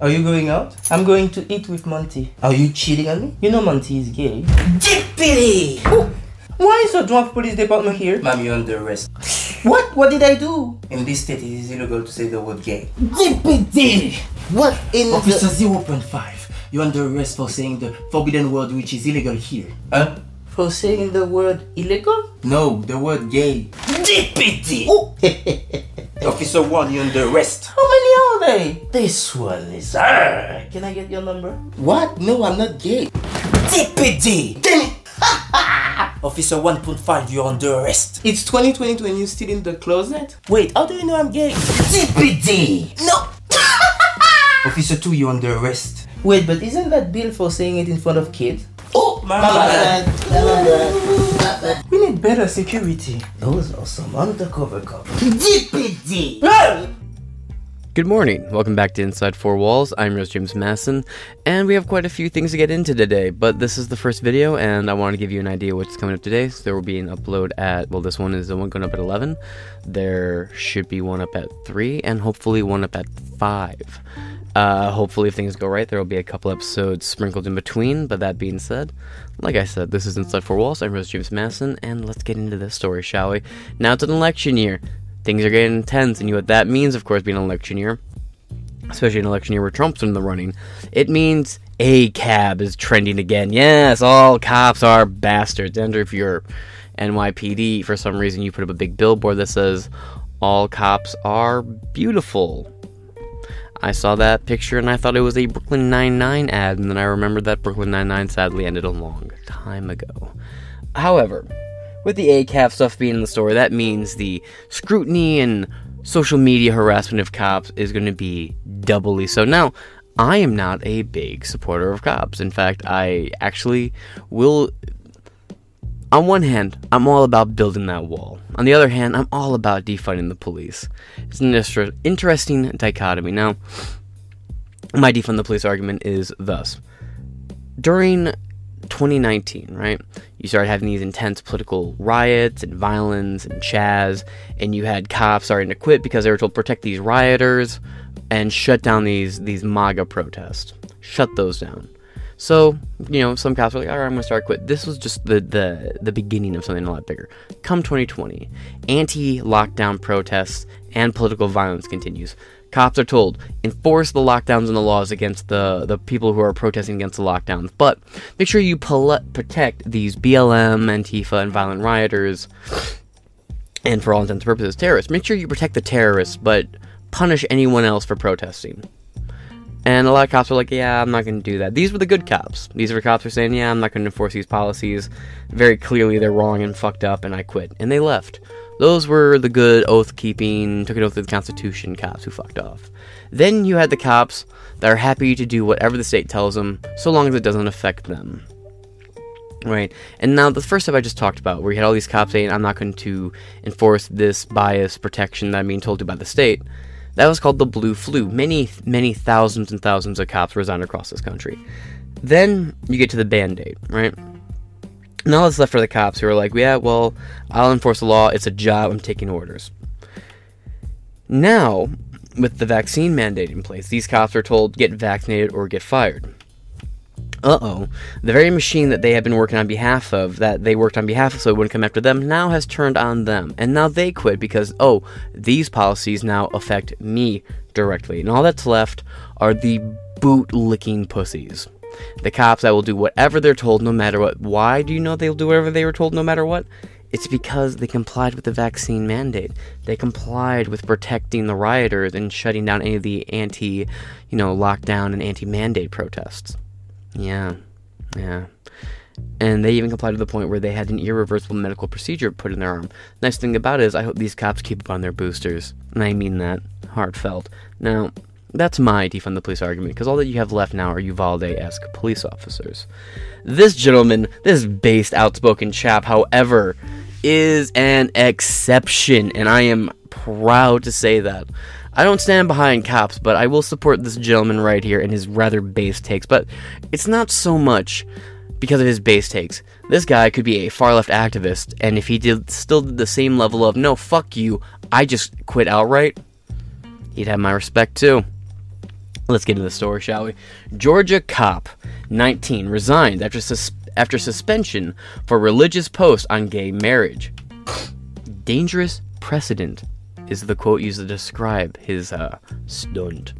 Are you going out? I'm going to eat with Monty. Are you cheating on me? You know Monty is gay. Deputy! Why is the Dwarf Police Department here? Ma'am, you're under arrest. What? What did I do? In this state, it is illegal to say the word gay. Deputy! What in Officer 0.5, you're under arrest for saying the forbidden word which is illegal here. Huh? For saying the word illegal? No, the word gay. Deputy! Officer 1, you're under arrest. How many are they? This one is. Uh, can I get your number? What? No, I'm not gay. Deputy! Damn it! Officer 1.5, you're under arrest. It's 2022 and you're still in the closet? Wait, how do you know I'm gay? Deputy! No! Officer 2, you're under arrest. Wait, but isn't that bill for saying it in front of kids? Oh, my bad. We need better security. Those are some undercover cops. Deputy! Good morning. Welcome back to Inside Four Walls. I'm Rose James Masson, and we have quite a few things to get into today. But this is the first video, and I want to give you an idea what's coming up today. So there will be an upload at well, this one is the one going up at 11. There should be one up at three, and hopefully one up at five. Uh, hopefully, if things go right, there will be a couple episodes sprinkled in between. But that being said, like I said, this is Inside Four Walls. I'm Rose James Masson, and let's get into this story, shall we? Now it's an election year things are getting intense, and you know what that means, of course, being an election year, especially an election year where Trump's in the running. It means ACAB is trending again. Yes, all cops are bastards. And if you're NYPD, for some reason, you put up a big billboard that says all cops are beautiful. I saw that picture and I thought it was a Brooklyn Nine-Nine ad, and then I remembered that Brooklyn Nine-Nine sadly ended a long time ago. However, with the ACAB stuff being in the story, that means the scrutiny and social media harassment of cops is going to be doubly so. Now, I am not a big supporter of cops. In fact, I actually will. On one hand, I'm all about building that wall. On the other hand, I'm all about defunding the police. It's an interesting dichotomy. Now, my defund the police argument is thus. During 2019, right? You started having these intense political riots and violence and chaz, and you had cops starting to quit because they were told to protect these rioters and shut down these these MAGA protests. Shut those down. So, you know, some cops were like, all right, I'm going to start quit. This was just the, the, the beginning of something a lot bigger. Come 2020, anti lockdown protests and political violence continues. Cops are told enforce the lockdowns and the laws against the, the people who are protesting against the lockdowns, but make sure you pol- protect these BLM, Antifa, and violent rioters, and for all intents and purposes, terrorists. Make sure you protect the terrorists, but punish anyone else for protesting. And a lot of cops were like, yeah, I'm not going to do that. These were the good cops. These were cops who are saying, yeah, I'm not going to enforce these policies. Very clearly, they're wrong and fucked up, and I quit. And they left. Those were the good oath keeping, took an oath to the Constitution cops who fucked off. Then you had the cops that are happy to do whatever the state tells them, so long as it doesn't affect them. Right? And now, the first step I just talked about, where you had all these cops saying, I'm not going to enforce this bias protection that I'm being told to by the state, that was called the blue flu. Many, many thousands and thousands of cops resigned across this country. Then you get to the band aid, right? Now it's left for the cops who are like, yeah, well, I'll enforce the law. It's a job. I'm taking orders. Now, with the vaccine mandate in place, these cops are told get vaccinated or get fired. Uh oh. The very machine that they have been working on behalf of, that they worked on behalf of so it wouldn't come after them, now has turned on them. And now they quit because, oh, these policies now affect me directly. And all that's left are the boot licking pussies. The cops that will do whatever they're told no matter what. Why do you know they'll do whatever they were told no matter what? It's because they complied with the vaccine mandate. They complied with protecting the rioters and shutting down any of the anti, you know, lockdown and anti mandate protests. Yeah. Yeah. And they even complied to the point where they had an irreversible medical procedure put in their arm. Nice thing about it is, I hope these cops keep up on their boosters. And I mean that heartfelt. Now, that's my defund the police argument, because all that you have left now are Uvalde esque police officers. This gentleman, this based, outspoken chap, however, is an exception, and I am proud to say that. I don't stand behind cops, but I will support this gentleman right here and his rather base takes. But it's not so much because of his base takes. This guy could be a far left activist, and if he did still did the same level of no, fuck you, I just quit outright, he'd have my respect too. Let's get into the story, shall we? Georgia cop, 19, resigned after sus- after suspension for religious post on gay marriage. Dangerous precedent is the quote used to describe his uh, stunt.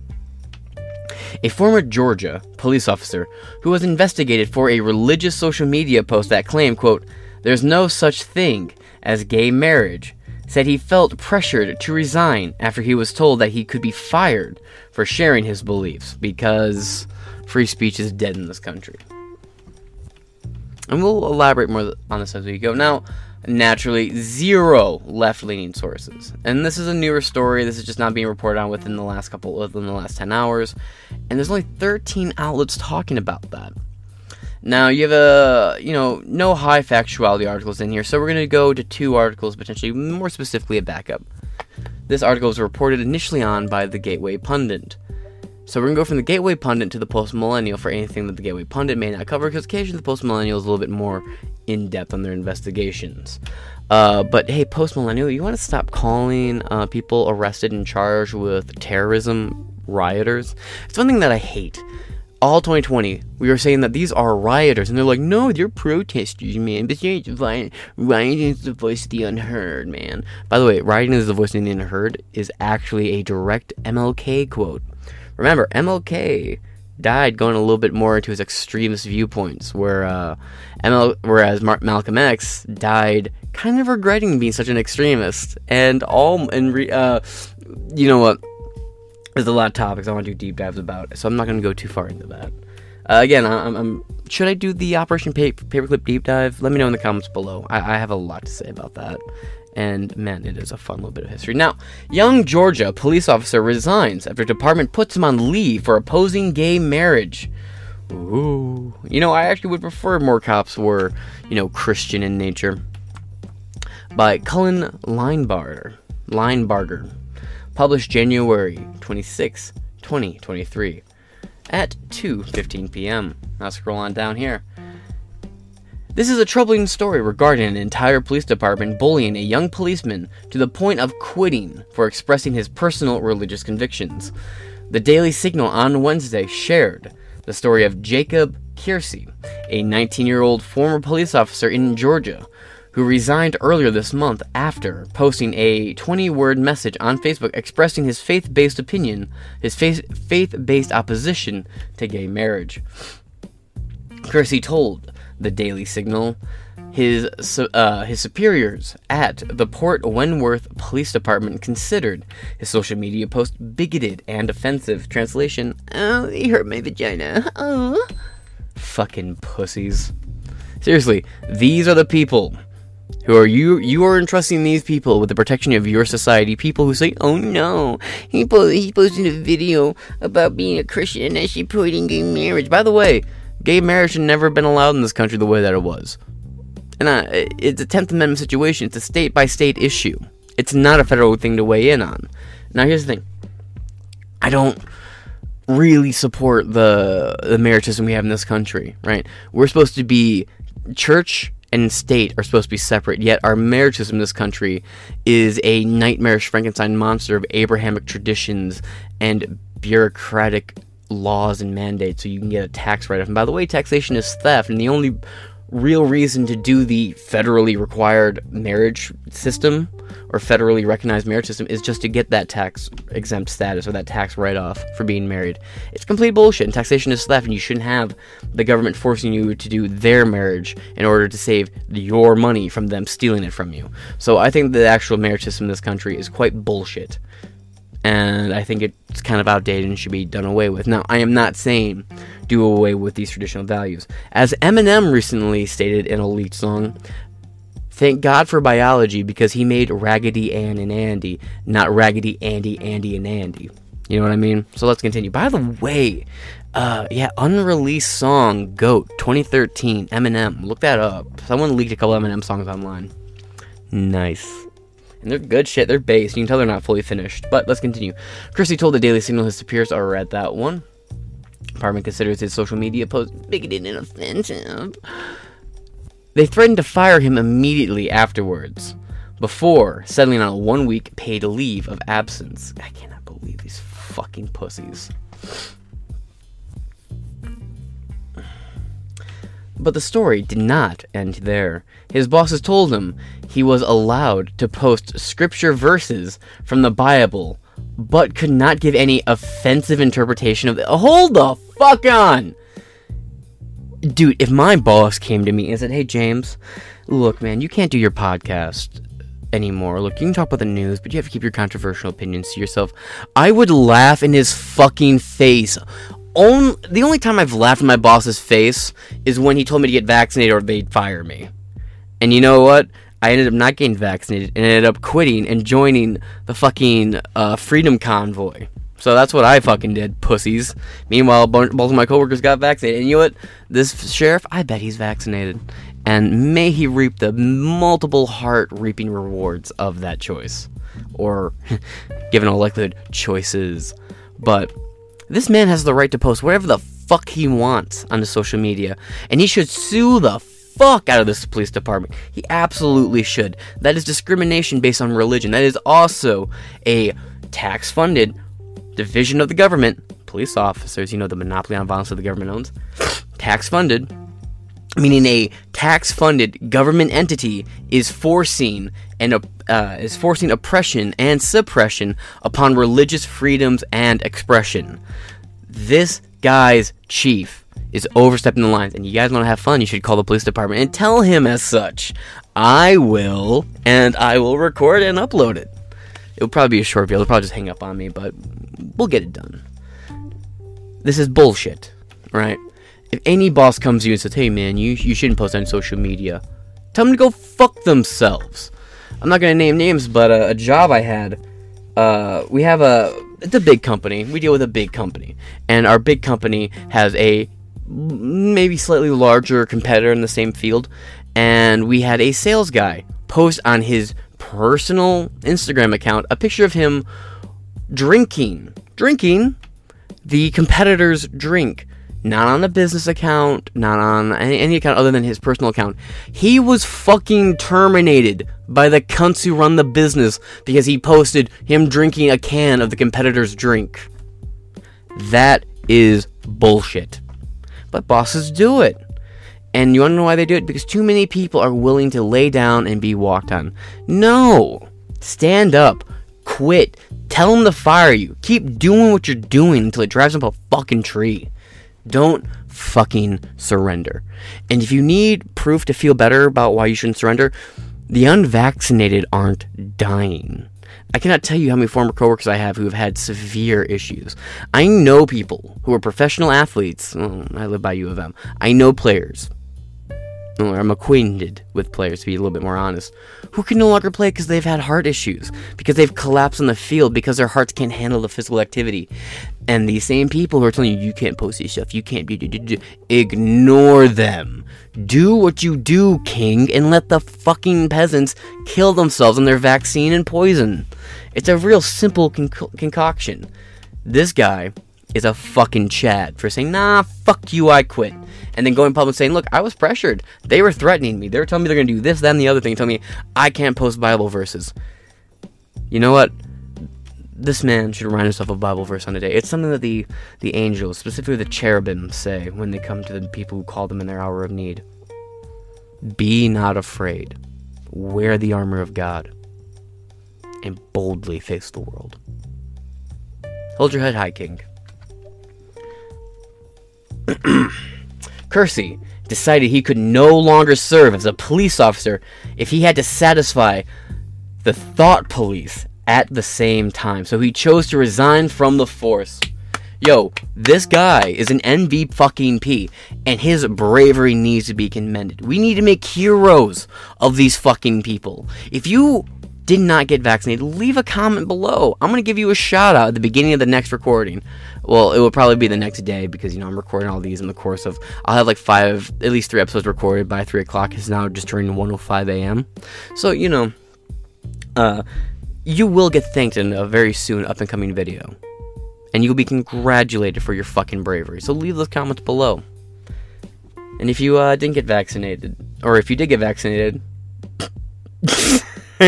A former Georgia police officer who was investigated for a religious social media post that claimed, quote, there's no such thing as gay marriage, said he felt pressured to resign after he was told that he could be fired for sharing his beliefs because free speech is dead in this country. And we'll elaborate more on this as we go. Now, naturally, zero left leaning sources. And this is a newer story. This is just not being reported on within the last couple, within the last 10 hours. And there's only 13 outlets talking about that. Now you have a you know no high factuality articles in here, so we're gonna go to two articles potentially more specifically a backup. This article was reported initially on by the Gateway Pundit. So we're gonna go from the Gateway Pundit to the Post Millennial for anything that the Gateway Pundit may not cover, because occasionally the Post Millennial is a little bit more in depth on their investigations. Uh, but hey, Post Millennial, you want to stop calling uh, people arrested and charged with terrorism rioters? It's one thing that I hate all 2020, we were saying that these are rioters, and they're like, no, they're protesters, man. Besides, rioting is the voice of the unheard, man. By the way, rioting is the voice of the unheard is actually a direct MLK quote. Remember, MLK died going a little bit more into his extremist viewpoints, where uh, ML, whereas Mar- Malcolm X died kind of regretting being such an extremist, and all and re- uh, you know what there's a lot of topics I want to do deep dives about, so I'm not going to go too far into that. Uh, again, I'm, I'm, should I do the Operation Paper, Paperclip deep dive? Let me know in the comments below. I, I have a lot to say about that. And man, it is a fun little bit of history. Now, young Georgia police officer resigns after department puts him on leave for opposing gay marriage. Ooh. You know, I actually would prefer more cops were, you know, Christian in nature. By Cullen Linebarger. Linebarger published January 26, 2023 at 2:15 p.m. Now scroll on down here. This is a troubling story regarding an entire police department bullying a young policeman to the point of quitting for expressing his personal religious convictions. The Daily Signal on Wednesday shared the story of Jacob Kersey, a 19 year old former police officer in Georgia who resigned earlier this month after posting a 20 word message on Facebook expressing his faith based opinion, his faith based opposition to gay marriage. Kersey told the Daily Signal his uh, his superiors at the Port Wentworth Police Department considered his social media post bigoted and offensive. Translation: Oh, he hurt my vagina. Oh, fucking pussies. Seriously, these are the people who are you you are entrusting these people with the protection of your society people who say oh no he, po- he posted a video about being a christian and she supporting gay marriage by the way gay marriage had never been allowed in this country the way that it was. And uh, it's a 10th amendment situation. It's a state by state issue. It's not a federal thing to weigh in on. Now here's the thing. I don't really support the the marriage system we have in this country right? We're supposed to be church and state are supposed to be separate, yet our marriage system in this country is a nightmarish Frankenstein monster of Abrahamic traditions and bureaucratic laws and mandates so you can get a tax write off. And by the way, taxation is theft, and the only real reason to do the federally required marriage system or federally recognized marriage system is just to get that tax exempt status or that tax write off for being married. It's complete bullshit, and taxation is theft, and you shouldn't have the government forcing you to do their marriage in order to save your money from them stealing it from you. So I think the actual marriage system in this country is quite bullshit. And I think it's kind of outdated and should be done away with. Now, I am not saying do away with these traditional values. As Eminem recently stated in a leaked song, Thank God for biology because he made Raggedy Ann and Andy, not Raggedy Andy, Andy, and Andy. You know what I mean? So let's continue. By the way, uh, yeah, unreleased song Goat 2013 Eminem. Look that up. Someone leaked a couple Eminem songs online. Nice. And they're good shit. They're based. You can tell they're not fully finished. But let's continue. Kersey told the Daily Signal his superiors are at that one. Department considers his social media post bigoted and offensive. They threatened to fire him immediately afterwards, before settling on a one week paid leave of absence. I cannot believe these fucking pussies. But the story did not end there. His bosses told him he was allowed to post scripture verses from the Bible, but could not give any offensive interpretation of it. Hold the fuck on! Dude, if my boss came to me and said, Hey, James, look, man, you can't do your podcast anymore. Look, you can talk about the news, but you have to keep your controversial opinions to yourself. I would laugh in his fucking face. The only time I've laughed in my boss's face is when he told me to get vaccinated or they'd fire me. And you know what? I ended up not getting vaccinated and ended up quitting and joining the fucking uh, Freedom Convoy. So that's what I fucking did, pussies. Meanwhile, both of my coworkers got vaccinated. And you know what? This sheriff, I bet he's vaccinated. And may he reap the multiple heart reaping rewards of that choice. Or, given all likelihood, choices. But this man has the right to post whatever the fuck he wants on the social media. And he should sue the fuck out of this police department. He absolutely should. That is discrimination based on religion. That is also a tax funded division of the government, police officers, you know, the monopoly on violence that the government owns, tax funded, meaning a tax funded government entity is forcing and uh, is forcing oppression and suppression upon religious freedoms and expression. This guy's chief is overstepping the lines, and you guys want to have fun, you should call the police department and tell him as such. I will, and I will record and upload it. It'll probably be a short video. They'll probably just hang up on me, but we'll get it done. This is bullshit, right? If any boss comes to you and says, "Hey, man, you you shouldn't post on social media," tell them to go fuck themselves. I'm not gonna name names, but a job I had, uh, we have a it's a big company. We deal with a big company, and our big company has a maybe slightly larger competitor in the same field, and we had a sales guy post on his personal Instagram account a picture of him drinking, drinking the competitor's drink. Not on a business account, not on any, any account other than his personal account. He was fucking terminated by the cunts who run the business because he posted him drinking a can of the competitor's drink. That is bullshit. But bosses do it. And you want to know why they do it? Because too many people are willing to lay down and be walked on. No! Stand up. Quit. Tell them to fire you. Keep doing what you're doing until it drives up a fucking tree. Don't fucking surrender. And if you need proof to feel better about why you shouldn't surrender, the unvaccinated aren't dying. I cannot tell you how many former coworkers I have who have had severe issues. I know people who are professional athletes. Well, I live by U of M. I know players or I'm acquainted with players, to be a little bit more honest, who can no longer play because they've had heart issues, because they've collapsed on the field, because their hearts can't handle the physical activity. And these same people who are telling you, you can't post this stuff, you can't do, do, do, do, ignore them. Do what you do, King, and let the fucking peasants kill themselves on their vaccine and poison. It's a real simple concoction. This guy is a fucking Chad for saying, nah, fuck you, I quit. And then going public saying, look, I was pressured. They were threatening me. They were telling me they're going to do this, that, and the other thing. Telling me I can't post Bible verses. You know what? This man should remind himself of Bible verse on a day. It's something that the, the angels, specifically the cherubim, say when they come to the people who call them in their hour of need. Be not afraid. Wear the armor of God. And boldly face the world. Hold your head high, King. Kersey decided he could no longer serve as a police officer if he had to satisfy the thought police at the same time. So he chose to resign from the force. Yo, this guy is an NV fucking P, and his bravery needs to be commended. We need to make heroes of these fucking people. If you did not get vaccinated, leave a comment below. I'm to give you a shout out at the beginning of the next recording. Well, it will probably be the next day because, you know, I'm recording all these in the course of. I'll have like five, at least three episodes recorded by 3 o'clock. It's now just turning 1.05 a.m. So, you know, uh, you will get thanked in a very soon up and coming video. And you'll be congratulated for your fucking bravery. So leave those comments below. And if you uh, didn't get vaccinated, or if you did get vaccinated,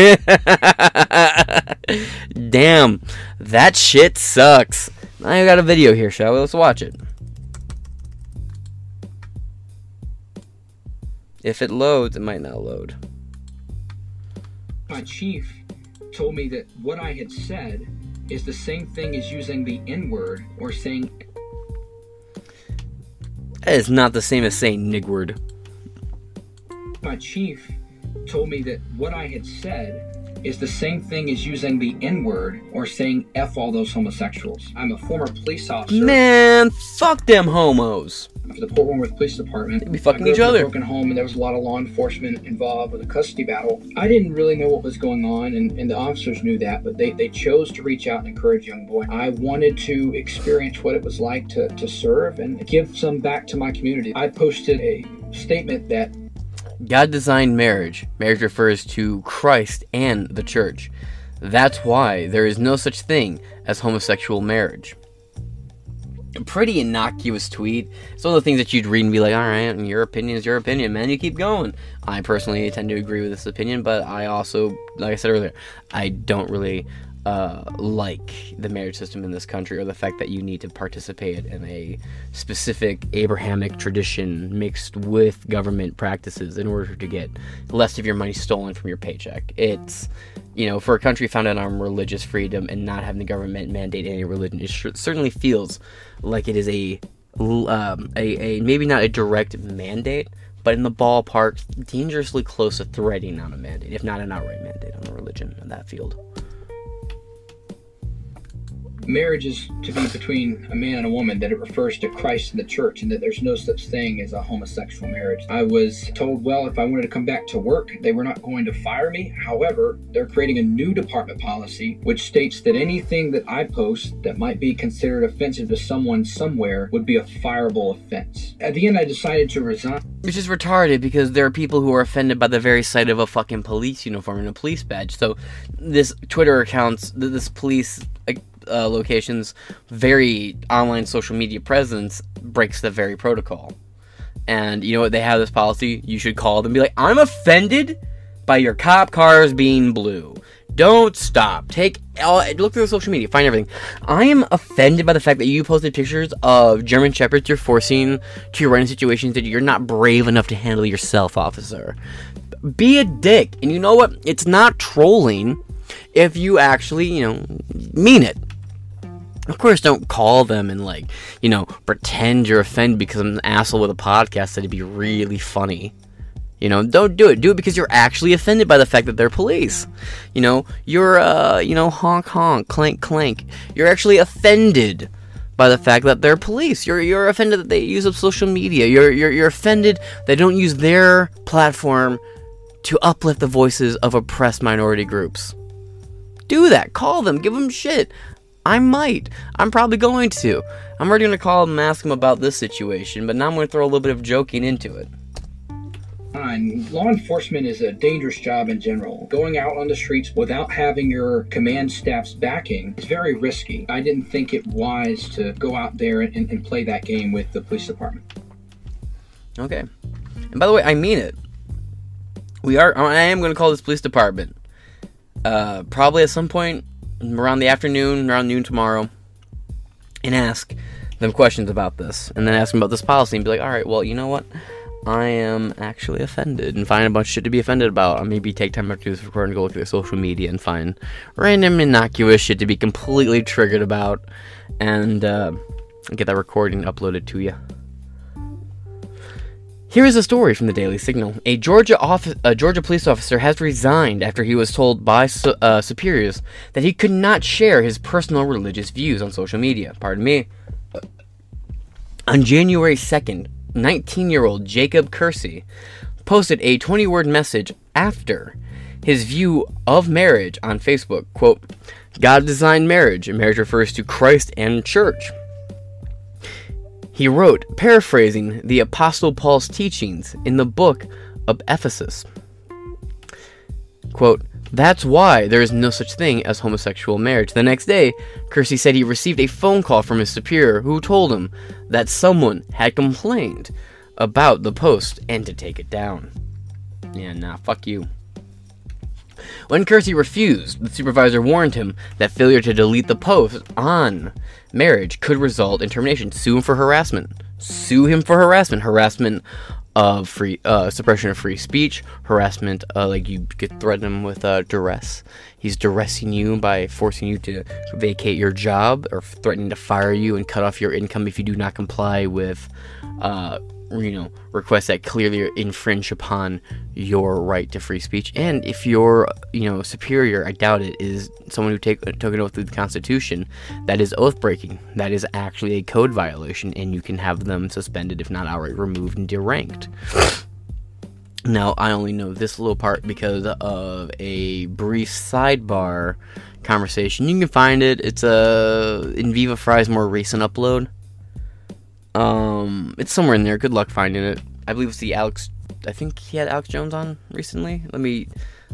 Damn, that shit sucks. I got a video here, shall we? Let's watch it. If it loads, it might not load. My chief told me that what I had said is the same thing as using the N word or saying. That is not the same as saying nigward. My chief told me that what I had said is the same thing as using the N word or saying F all those homosexuals. I'm a former police officer. Man, fuck them homos. For the Port Wentworth Police Department. They be fucking I each up in a other. broken home and there was a lot of law enforcement involved with a custody battle. I didn't really know what was going on and, and the officers knew that, but they, they chose to reach out and encourage young boy. I wanted to experience what it was like to, to serve and give some back to my community. I posted a statement that God designed marriage. Marriage refers to Christ and the church. That's why there is no such thing as homosexual marriage. A pretty innocuous tweet. It's one of the things that you'd read and be like, alright, and your opinion is your opinion, man. You keep going. I personally tend to agree with this opinion, but I also, like I said earlier, I don't really uh, like the marriage system in this country or the fact that you need to participate in a specific Abrahamic tradition mixed with government practices in order to get less of your money stolen from your paycheck. It's, you know, for a country founded on religious freedom and not having the government mandate any religion, it sh- certainly feels like it is a, um, a, a maybe not a direct mandate, but in the ballpark, dangerously close to threading on a mandate, if not an outright mandate on a religion in that field. Marriage is to be between a man and a woman, that it refers to Christ and the church, and that there's no such thing as a homosexual marriage. I was told, well, if I wanted to come back to work, they were not going to fire me. However, they're creating a new department policy which states that anything that I post that might be considered offensive to someone somewhere would be a fireable offense. At the end, I decided to resign. Which is retarded because there are people who are offended by the very sight of a fucking police uniform and a police badge. So, this Twitter accounts, this police uh, location's very online social media presence breaks the very protocol. And you know what? They have this policy. You should call them be like, I'm offended by your cop cars being blue. Don't stop. Take look through social media, find everything. I am offended by the fact that you posted pictures of German shepherds you're forcing to run in situations that you're not brave enough to handle yourself, officer. Be a dick. And you know what? It's not trolling if you actually, you know, mean it. Of course, don't call them and like, you know, pretend you're offended because I'm an asshole with a podcast. That'd be really funny. You know, don't do it. Do it because you're actually offended by the fact that they're police. You know, you're, uh, you know, honk honk, clank clank. You're actually offended by the fact that they're police. You're you're offended that they use up social media. You're you're you're offended they don't use their platform to uplift the voices of oppressed minority groups. Do that. Call them. Give them shit. I might. I'm probably going to. I'm already going to call them and ask him about this situation, but now I'm going to throw a little bit of joking into it. And law enforcement is a dangerous job in general. Going out on the streets without having your command staff's backing is very risky. I didn't think it wise to go out there and, and play that game with the police department. Okay. And by the way, I mean it. We are. I am going to call this police department. Uh, probably at some point around the afternoon, around noon tomorrow, and ask them questions about this, and then ask them about this policy, and be like, all right, well, you know what? I am actually offended, and find a bunch of shit to be offended about. Or maybe take time after this recording go look at their social media and find random innocuous shit to be completely triggered about, and uh, get that recording uploaded to you. Here is a story from the Daily Signal. A Georgia office, a Georgia police officer has resigned after he was told by su- uh, superiors that he could not share his personal religious views on social media. Pardon me. On January 2nd, 19-year-old Jacob Kersey posted a 20-word message after his view of marriage on Facebook. Quote, God designed marriage, and marriage refers to Christ and church. He wrote, paraphrasing the Apostle Paul's teachings in the book of Ephesus. Quote, that's why there is no such thing as homosexual marriage. The next day, Kersey said he received a phone call from his superior who told him that someone had complained about the post and to take it down. Yeah, nah, fuck you. When Kersey refused, the supervisor warned him that failure to delete the post on marriage could result in termination. Sue him for harassment. Sue him for harassment. Harassment of free uh, suppression of free speech, harassment, uh, like you could threaten him with uh, duress. He's duressing you by forcing you to vacate your job or threatening to fire you and cut off your income if you do not comply with, uh, you know, requests that clearly infringe upon your right to free speech. And if your, you know, superior, I doubt it, is someone who take, took an oath through the Constitution, that is oath breaking. That is actually a code violation, and you can have them suspended, if not outright removed and deranked. Now, I only know this little part because of a brief sidebar conversation. You can find it. It's a in Viva Frei's more recent upload. Um, it's somewhere in there. Good luck finding it. I believe it's the Alex. I think he had Alex Jones on recently. Let me.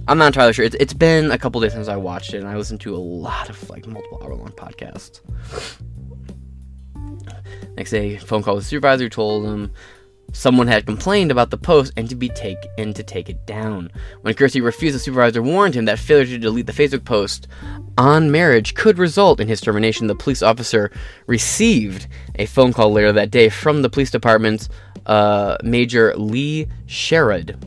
I'm not entirely sure. It's, it's been a couple days since I watched it, and I listened to a lot of like multiple hour long podcasts. Next day, phone call with the supervisor told him Someone had complained about the post and to be take and to take it down. When Kersey refused, the supervisor warned him that failure to delete the Facebook post on marriage could result in his termination. The police officer received a phone call later that day from the police department's uh, Major Lee Sherrod,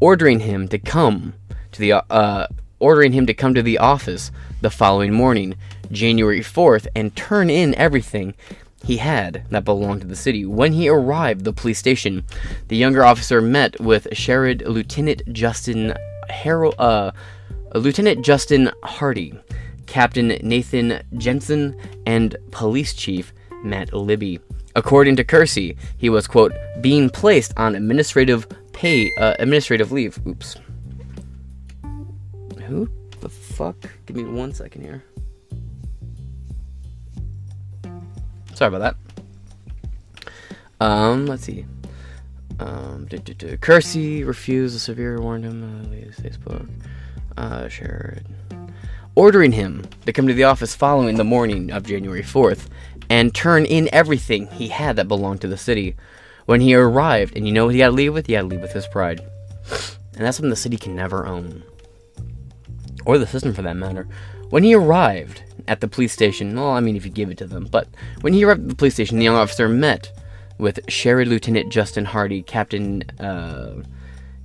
ordering him to come to the uh, ordering him to come to the office the following morning, January 4th, and turn in everything he had that belonged to the city. When he arrived the police station, the younger officer met with Sheriff Lieutenant Justin Harold, uh, Lieutenant Justin Hardy, Captain Nathan Jensen, and Police Chief Matt Libby. According to Kersey, he was quote being placed on administrative pay uh, administrative leave. Oops. Who the fuck? Give me one second here. Sorry about that. Um, let's see. Um. Kersey refused. The severe warned him. Uh, Facebook. Uh, shared. Ordering him to come to the office following the morning of January 4th and turn in everything he had that belonged to the city. When he arrived, and you know what he had to leave with? He had to leave with his pride. And that's something the city can never own. Or the system for that matter. When he arrived at the police station, well, I mean, if you give it to them, but when he arrived at the police station, the young officer met with Sheriff Lieutenant Justin Hardy, Captain uh,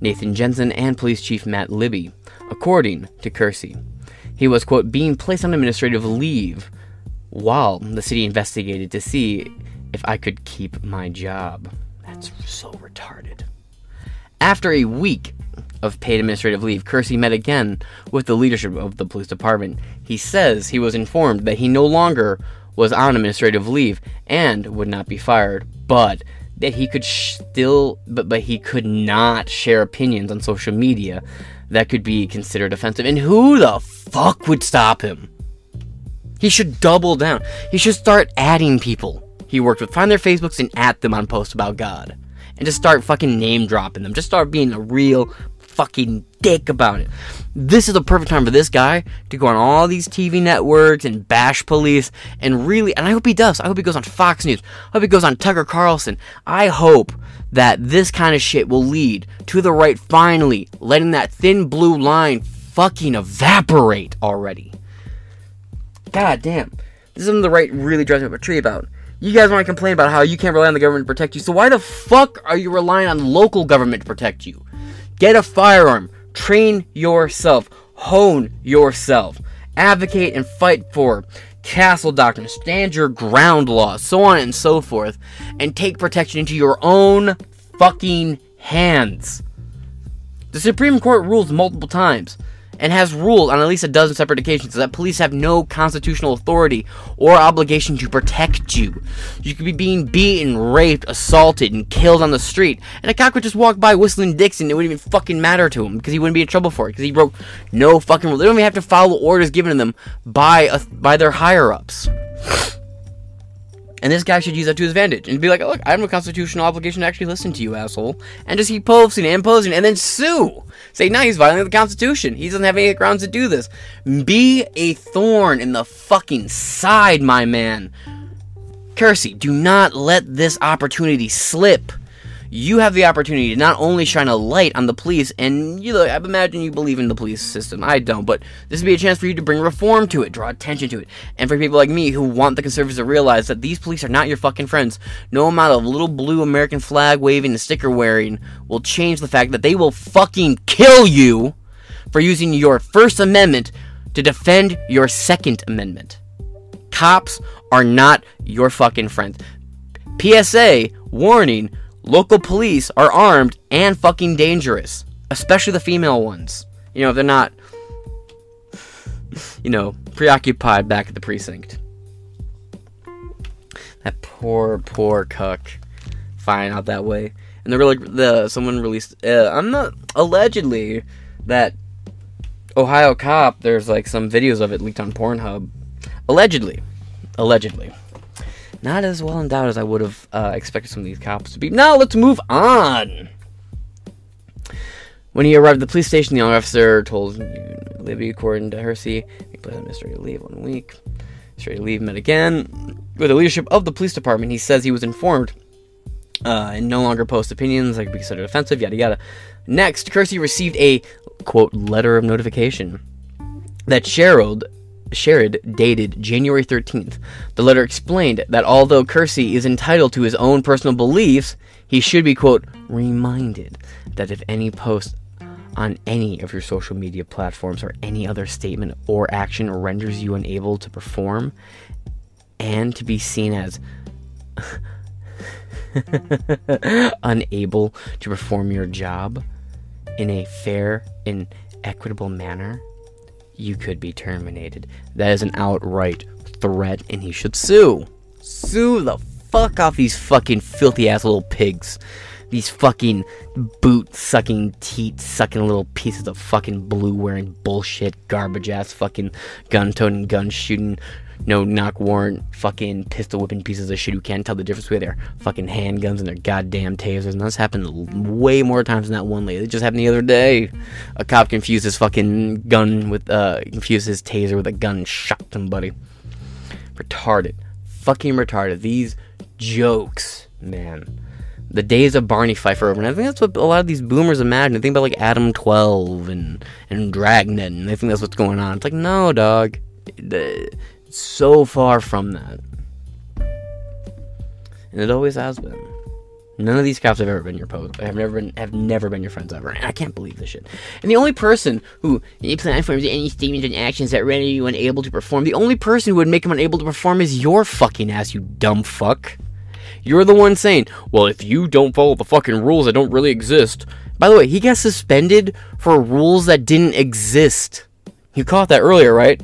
Nathan Jensen, and Police Chief Matt Libby, according to Kersey. He was, quote, being placed on administrative leave while the city investigated to see if I could keep my job. That's so retarded. After a week of paid administrative leave, Kersey met again with the leadership of the police department. He says he was informed that he no longer was on administrative leave and would not be fired, but that he could still but but he could not share opinions on social media that could be considered offensive. And who the fuck would stop him? He should double down. He should start adding people he worked with, find their Facebooks and at them on posts about God. And just start fucking name dropping them. Just start being a real fucking dick about it. This is the perfect time for this guy to go on all these TV networks and bash police and really, and I hope he does. I hope he goes on Fox News. I hope he goes on Tucker Carlson. I hope that this kind of shit will lead to the right finally letting that thin blue line fucking evaporate already. God damn. This is something the right really drives me up a tree about. You guys want to complain about how you can't rely on the government to protect you, so why the fuck are you relying on local government to protect you? Get a firearm. Train yourself. Hone yourself. Advocate and fight for castle doctrine, stand your ground laws, so on and so forth, and take protection into your own fucking hands. The Supreme Court rules multiple times and has ruled on at least a dozen separate occasions that police have no constitutional authority or obligation to protect you. You could be being beaten, raped, assaulted, and killed on the street, and a cop could just walk by whistling Dixon. It wouldn't even fucking matter to him because he wouldn't be in trouble for it because he broke no fucking rule. They don't even have to follow orders given to them by a, by their higher ups. And this guy should use that to his advantage and be like, look, I have a constitutional obligation to actually listen to you, asshole. And just keep posting and posting and then sue. Say, no, he's violating the Constitution. He doesn't have any grounds to do this. Be a thorn in the fucking side, my man. Kersey, do not let this opportunity slip. You have the opportunity to not only shine a light on the police, and you know, I imagine you believe in the police system. I don't, but this would be a chance for you to bring reform to it, draw attention to it, and for people like me who want the conservatives to realize that these police are not your fucking friends. No amount of little blue American flag waving and sticker wearing will change the fact that they will fucking kill you for using your First Amendment to defend your Second Amendment. Cops are not your fucking friends. PSA, warning, local police are armed and fucking dangerous, especially the female ones. You know, if they're not, you know, preoccupied back at the precinct. That poor, poor cuck. Fine out that way. And the really, the someone released. Uh, I'm not allegedly that Ohio cop. There's like some videos of it leaked on Pornhub. Allegedly, allegedly. Not as well endowed as I would have uh, expected some of these cops to be. Now let's move on. When he arrived at the police station, the young officer told Libby, according to Kersey, he him on leave one week. Straight leave met again with the leadership of the police department. He says he was informed uh, and no longer post opinions that could be considered offensive, yada yada. Next, Kersey received a quote letter of notification that Sherrod Sherrod dated January 13th. The letter explained that although Kersey is entitled to his own personal beliefs, he should be, quote, reminded that if any post on any of your social media platforms or any other statement or action renders you unable to perform and to be seen as unable to perform your job in a fair and equitable manner, you could be terminated. That is an outright threat, and he should sue. Sue the fuck off these fucking filthy ass little pigs. These fucking boot sucking, teat sucking little pieces of fucking blue wearing bullshit, garbage ass fucking gun toting, gun shooting, no knock warrant, fucking pistol whipping pieces of shit who can't tell the difference between their fucking handguns and their goddamn tasers. And that's happened way more times than that one lady. It just happened the other day. A cop confused his fucking gun with, uh, confused his taser with a gun and shot somebody. Retarded. Fucking retarded. These jokes, man the days of Barney Fife are over. And I think that's what a lot of these boomers imagine. They think about like Adam 12 and and Dragnet, and they think that's what's going on. It's like, no, dog. It's so far from that. And it always has been. None of these cops have ever been your post. Have never been. Have never been your friends ever. I can't believe this shit. And the only person who any platforms, any statements and actions that render you unable to perform, the only person who would make him unable to perform is your fucking ass. You dumb fuck. You're the one saying, well, if you don't follow the fucking rules that don't really exist. By the way, he got suspended for rules that didn't exist. You caught that earlier, right?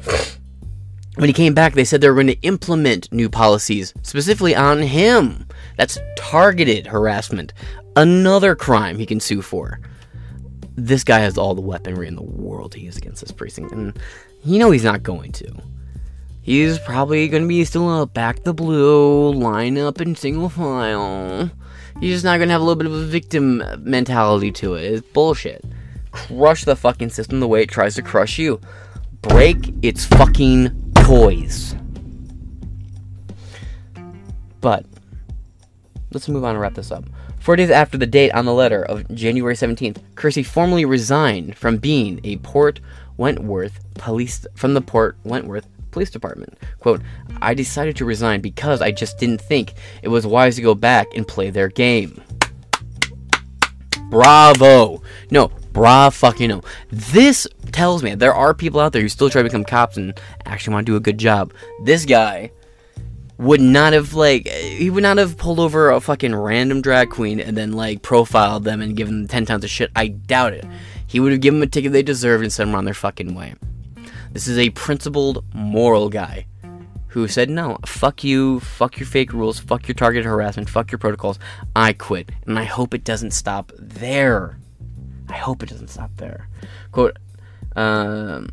When he came back, they said they were going to implement new policies, specifically on him. That's targeted harassment. Another crime he can sue for. This guy has all the weaponry in the world to use against this precinct, and you know he's not going to he's probably going to be still a back the blue, line up in single file. He's just not going to have a little bit of a victim mentality to it. It's bullshit. Crush the fucking system the way it tries to crush you. Break its fucking toys. But, let's move on and wrap this up. Four days after the date on the letter of January 17th, Kersey formally resigned from being a Port Wentworth police from the Port Wentworth police department. Quote, I decided to resign because I just didn't think it was wise to go back and play their game. Bravo. No, bra fucking no. This tells me there are people out there who still try to become cops and actually want to do a good job. This guy would not have like he would not have pulled over a fucking random drag queen and then like profiled them and given them 10 tons of shit. I doubt it. He would have given them a ticket they deserved and sent them on their fucking way. This is a principled, moral guy who said, no, fuck you, fuck your fake rules, fuck your targeted harassment, fuck your protocols. I quit. And I hope it doesn't stop there. I hope it doesn't stop there. Quote, um,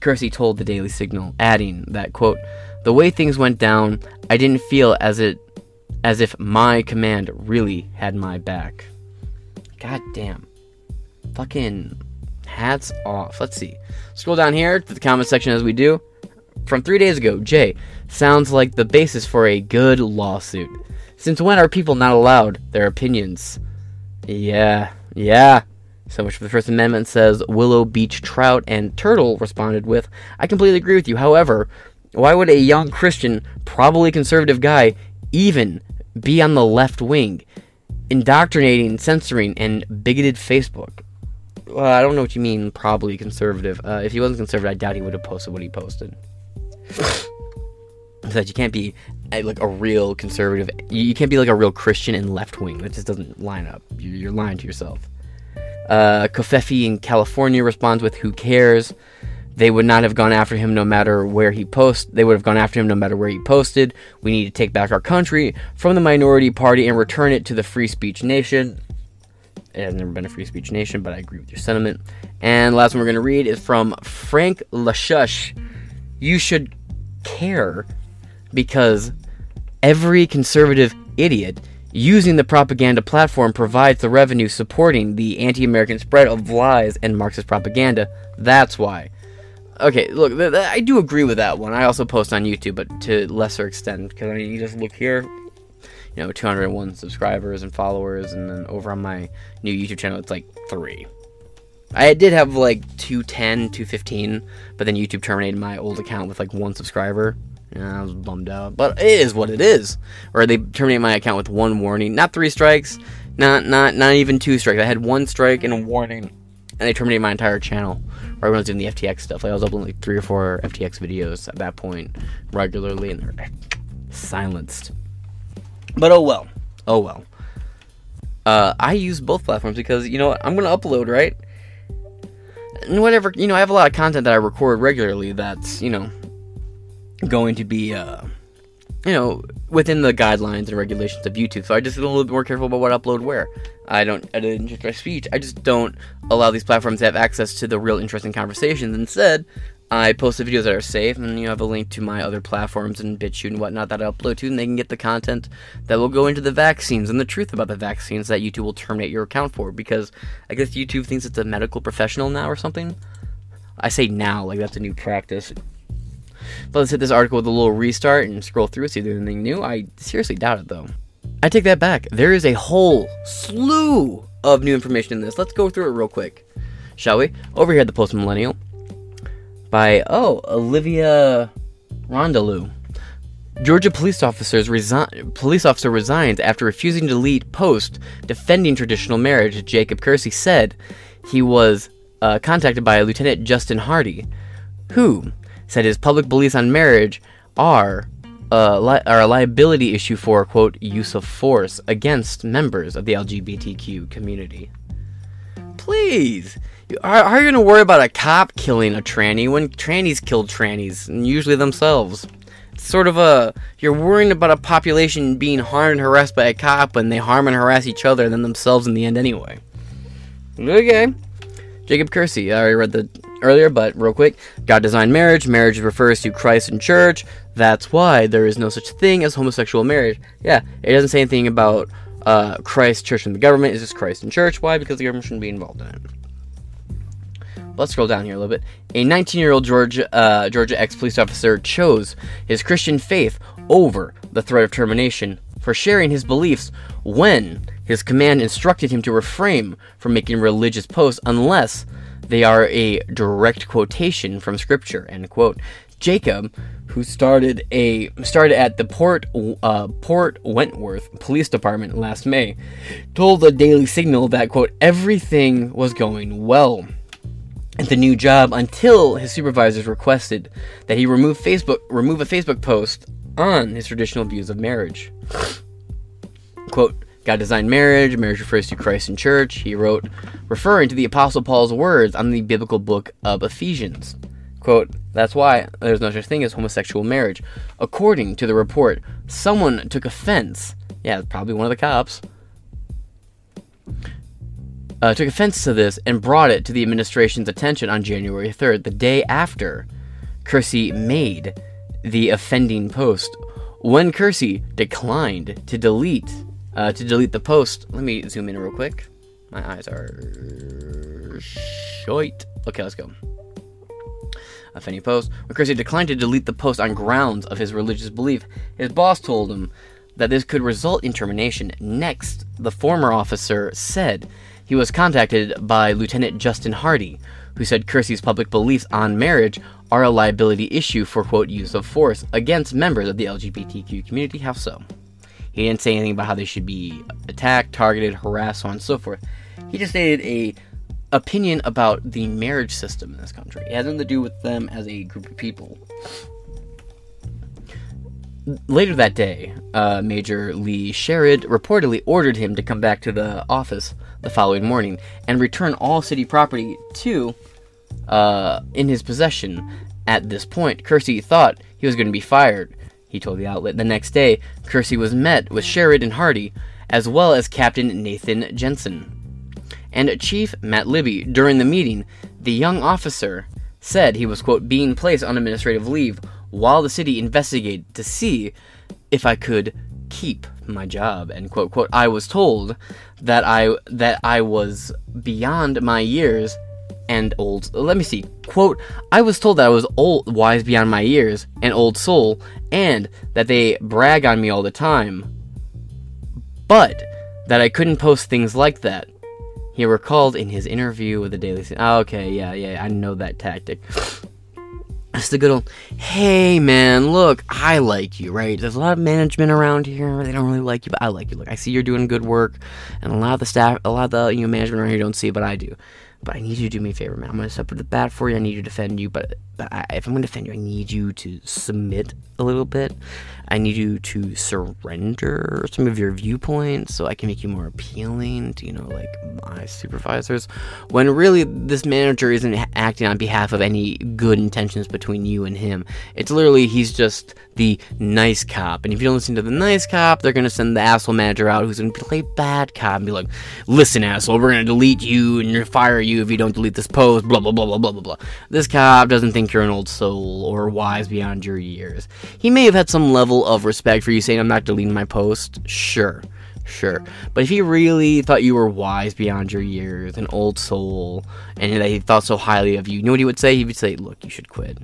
Kersey told the Daily Signal, adding that, quote, the way things went down, I didn't feel as it as if my command really had my back. God damn. Fucking hats off. Let's see. Scroll down here to the comment section as we do. From three days ago, Jay sounds like the basis for a good lawsuit. Since when are people not allowed their opinions? Yeah, yeah. So much for the First Amendment says Willow Beach Trout and Turtle responded with, I completely agree with you. However, why would a young Christian, probably conservative guy, even be on the left wing, indoctrinating, censoring, and bigoted Facebook? Well, I don't know what you mean, probably conservative. Uh, if he wasn't conservative, I doubt he would have posted what he posted. that you can't be a, like a real conservative. You can't be like a real Christian and left wing. That just doesn't line up. You're lying to yourself. Uh, Kofefi in California responds with, "Who cares?" They would not have gone after him no matter where he post. They would have gone after him no matter where he posted. We need to take back our country from the minority party and return it to the free speech nation. It has never been a free speech nation, but I agree with your sentiment. And last one we're going to read is from Frank Lashush. You should care because every conservative idiot using the propaganda platform provides the revenue supporting the anti American spread of lies and Marxist propaganda. That's why. Okay, look, th- th- I do agree with that one. I also post on YouTube, but to lesser extent, because I mean, you just look here, you know, 201 subscribers and followers, and then over on my new YouTube channel, it's like three. I did have like 210, 215, but then YouTube terminated my old account with like one subscriber. Yeah, I was bummed out, but it is what it is. Or they terminate my account with one warning, not three strikes, not not not even two strikes. I had one strike and a warning, and they terminated my entire channel. Right when I was doing the FTX stuff, like I was uploading like three or four FTX videos at that point regularly, and they're silenced. But oh well, oh well. Uh, I use both platforms because you know what? I'm gonna upload right, and whatever you know. I have a lot of content that I record regularly. That's you know going to be, uh, you know, within the guidelines and regulations of YouTube. So I just get a little bit more careful about what I upload where. I don't edit in just my speech. I just don't allow these platforms to have access to the real interesting conversations. Instead, I post the videos that are safe, and you have a link to my other platforms and BitChute and whatnot that I upload to, and they can get the content that will go into the vaccines and the truth about the vaccines that YouTube will terminate your account for. Because I guess YouTube thinks it's a medical professional now or something. I say now, like that's a new practice. But let's hit this article with a little restart and scroll through see if there's anything new. I seriously doubt it though. I take that back. There is a whole slew of new information in this. Let's go through it real quick, shall we? Over here at the Post Millennial by oh Olivia Rondelou. Georgia police officers resign. Police officer resigns after refusing to delete post defending traditional marriage. Jacob Kersey said he was uh, contacted by Lieutenant Justin Hardy, who said his public beliefs on marriage are li- are a liability issue for quote use of force against members of the LGBTQ community. Please, are, are you going to worry about a cop killing a tranny when trannies kill trannies, and usually themselves? It's sort of a you're worrying about a population being harmed and harassed by a cop when they harm and harass each other and then themselves in the end anyway. Okay. Jacob Kersey. I already read the earlier, but real quick. God designed marriage. Marriage refers to Christ and church. That's why there is no such thing as homosexual marriage. Yeah, it doesn't say anything about uh, Christ, church, and the government. It's just Christ and church. Why? Because the government shouldn't be involved in it. Let's scroll down here a little bit. A 19-year-old Georgia uh, Georgia ex-police officer chose his Christian faith over the threat of termination for sharing his beliefs when his command instructed him to refrain from making religious posts unless they are a direct quotation from scripture. End quote. Jacob, who started a started at the Port uh, Port Wentworth Police Department last May, told the Daily Signal that quote everything was going well at the new job until his supervisors requested that he remove Facebook remove a Facebook post on his traditional views of marriage. Quote, God designed marriage, marriage refers to Christ and church, he wrote, referring to the Apostle Paul's words on the biblical book of Ephesians. Quote, that's why there's no such thing as homosexual marriage. According to the report, someone took offense. Yeah, probably one of the cops. Uh, took offense to this and brought it to the administration's attention on January 3rd, the day after Kersey made the offending post. When Kersey declined to delete uh, to delete the post, let me zoom in real quick. My eyes are short. Okay, let's go. Offending post. When Kersey declined to delete the post on grounds of his religious belief, his boss told him, that this could result in termination. Next, the former officer said he was contacted by Lieutenant Justin Hardy, who said Kersey's public beliefs on marriage are a liability issue for quote use of force against members of the LGBTQ community. How so? He didn't say anything about how they should be attacked, targeted, harassed, so on and so forth. He just stated a opinion about the marriage system in this country. It has nothing to do with them as a group of people. Later that day, uh, Major Lee Sherrod reportedly ordered him to come back to the office the following morning and return all city property to uh, in his possession. At this point, Kersey thought he was going to be fired. He told the outlet the next day, Kersey was met with Sherrod and Hardy, as well as Captain Nathan Jensen. And Chief Matt Libby, during the meeting, the young officer said he was, quote, being placed on administrative leave while the city investigated to see if I could keep my job and quote quote I was told that I that I was beyond my years and old let me see quote I was told that I was old wise beyond my years an old soul and that they brag on me all the time but that I couldn't post things like that he recalled in his interview with the Daily oh, okay yeah yeah I know that tactic it's the good old, hey man, look, I like you, right? There's a lot of management around here. They don't really like you, but I like you. Look, I see you're doing good work, and a lot of the staff, a lot of the you know management around here don't see it, but I do. But I need you to do me a favor, man. I'm gonna step to the bat for you. I need you to defend you, but, but I, if I'm gonna defend you, I need you to submit a little bit. I need you to surrender some of your viewpoints so I can make you more appealing to, you know, like my supervisors. When really this manager isn't acting on behalf of any good intentions between you and him. It's literally he's just the nice cop. And if you don't listen to the nice cop, they're gonna send the asshole manager out who's gonna play bad cop and be like, listen, asshole, we're gonna delete you and fire you if you don't delete this post, blah blah blah blah blah blah blah. This cop doesn't think you're an old soul or wise beyond your years. He may have had some level of respect for you saying, I'm not deleting my post. Sure, sure. But if he really thought you were wise beyond your years, an old soul, and that he thought so highly of you, you know what he would say? He would say, Look, you should quit.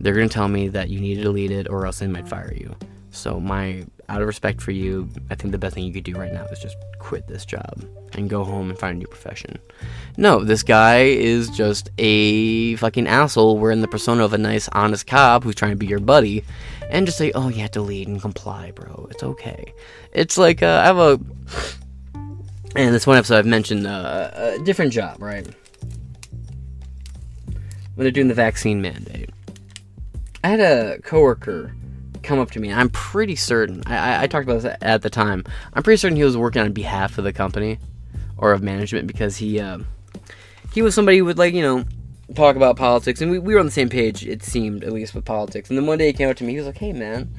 They're going to tell me that you need to delete it or else they might fire you. So, my out of respect for you, I think the best thing you could do right now is just quit this job and go home and find a new profession. No, this guy is just a fucking asshole wearing the persona of a nice, honest cop who's trying to be your buddy and just say, oh, you have to lead and comply, bro. It's okay. It's like, uh, I have a. And this one episode I've mentioned uh, a different job, right? When they're doing the vaccine mandate. I had a coworker come up to me. I'm pretty certain. I, I, talked about this at the time. I'm pretty certain he was working on behalf of the company or of management because he uh, he was somebody who would like you know talk about politics, and we, we were on the same page. It seemed at least with politics. And then one day he came up to me. He was like, "Hey man,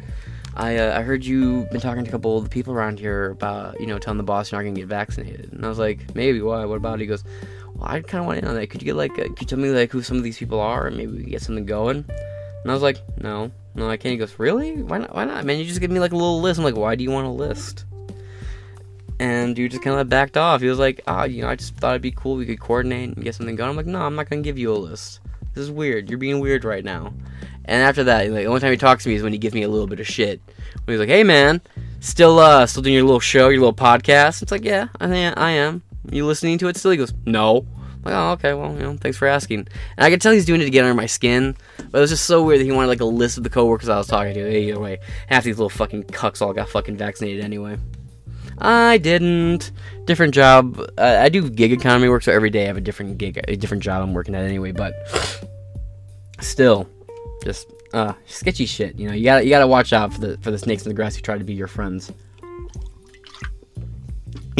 I uh, I heard you've been talking to a couple of the people around here about you know telling the boss you're not gonna get vaccinated." And I was like, "Maybe why? What about it?" He goes, "Well, I kind of want to know that. Could you get like uh, could you tell me like who some of these people are, and maybe we can get something going?" And I was like, "No." No, I can't. He goes, really? Why not? Why not, man? You just give me like a little list. I'm like, why do you want a list? And dude just kind of backed off. He was like, ah, oh, you know, I just thought it'd be cool. We could coordinate and get something going. I'm like, no, I'm not gonna give you a list. This is weird. You're being weird right now. And after that, like the only time he talks to me is when he gives me a little bit of shit. When he's like, hey man, still uh, still doing your little show, your little podcast. It's like, yeah, I think I am. You listening to it still? He goes, no like, oh, okay, well, you know, thanks for asking. And I could tell he's doing it to get under my skin, but it was just so weird that he wanted like a list of the coworkers I was talking to. Either way, half these little fucking cucks all got fucking vaccinated anyway. I didn't. Different job. Uh, I do gig economy work, so every day I have a different gig, a different job I'm working at anyway. But still, just uh, sketchy shit. You know, you gotta you gotta watch out for the for the snakes in the grass who try to be your friends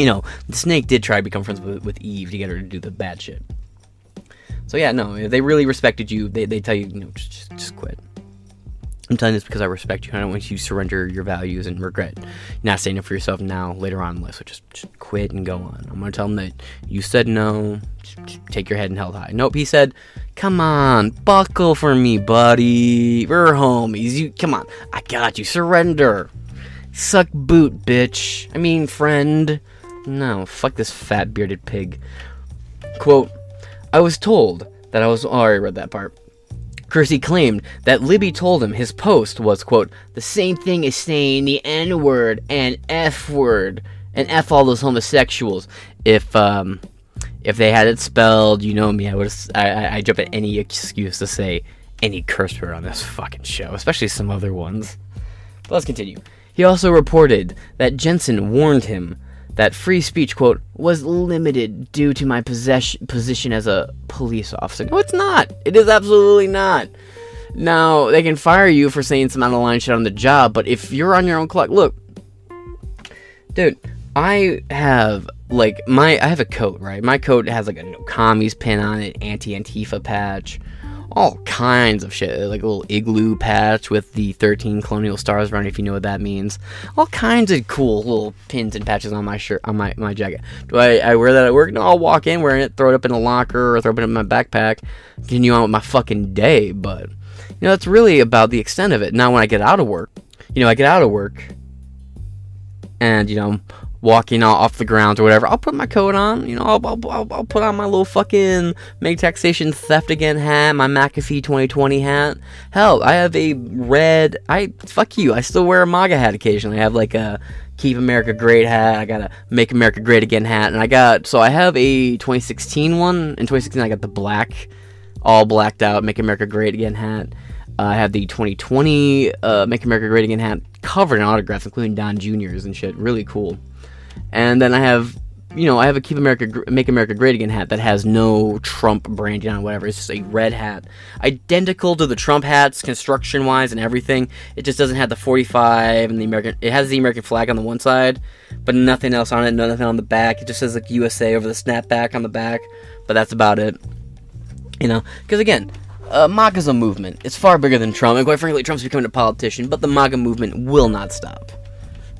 you know, the snake did try to become friends with, with Eve to get her to do the bad shit. So yeah, no, if they really respected you, they they tell you, you know, just, just, just quit. I'm telling this because I respect you. I don't want you to surrender your values and regret not standing it for yourself now, later on in life. So just, just quit and go on. I'm going to tell them that you said no. Just, just take your head and held high. Nope, he said, come on, buckle for me, buddy. We're homies. You, come on. I got you. Surrender. Suck boot, bitch. I mean, friend. No, fuck this fat bearded pig. Quote, I was told that I was. Oh, I already read that part. Kersey claimed that Libby told him his post was, quote, the same thing as saying the N word and F word and F all those homosexuals. If, um, if they had it spelled, you know me, I would I, I, jump at any excuse to say any curse word on this fucking show, especially some other ones. But let's continue. He also reported that Jensen warned him that free speech, quote, was limited due to my possess- position as a police officer. No, it's not. It is absolutely not. Now, they can fire you for saying some out of line shit on the job, but if you're on your own clock, look, dude, I have like my I have a coat, right? My coat has like a no commies pin on it, anti Antifa patch, all kinds of shit, like a little igloo patch with the 13 colonial stars around. It if you know what that means, all kinds of cool little pins and patches on my shirt, on my my jacket. Do I, I wear that at work? No, I'll walk in wearing it, throw it up in a locker, or throw it in my backpack, continue on with my fucking day. But you know, that's really about the extent of it. Now, when I get out of work, you know, I get out of work, and you know walking off the grounds or whatever, I'll put my coat on. You know, I'll, I'll, I'll, put on my little fucking make taxation theft again hat, my McAfee 2020 hat. Hell, I have a red. I fuck you. I still wear a MAGA hat occasionally. I have like a Keep America Great hat. I got a Make America Great Again hat, and I got so I have a 2016 one. In 2016, I got the black, all blacked out Make America Great Again hat. Uh, I have the 2020 uh, Make America Great Again hat covered in autographs, including Don Jr.'s and shit. Really cool. And then I have, you know, I have a Keep America, Make America Great Again hat that has no Trump branding on whatever. It's just a red hat, identical to the Trump hats, construction wise and everything. It just doesn't have the 45 and the American. It has the American flag on the one side, but nothing else on it. Nothing on the back. It just says like USA over the snapback on the back, but that's about it. You know, because again, uh, MAGA's a movement. It's far bigger than Trump, and quite frankly, Trump's becoming a politician, but the MAGA movement will not stop.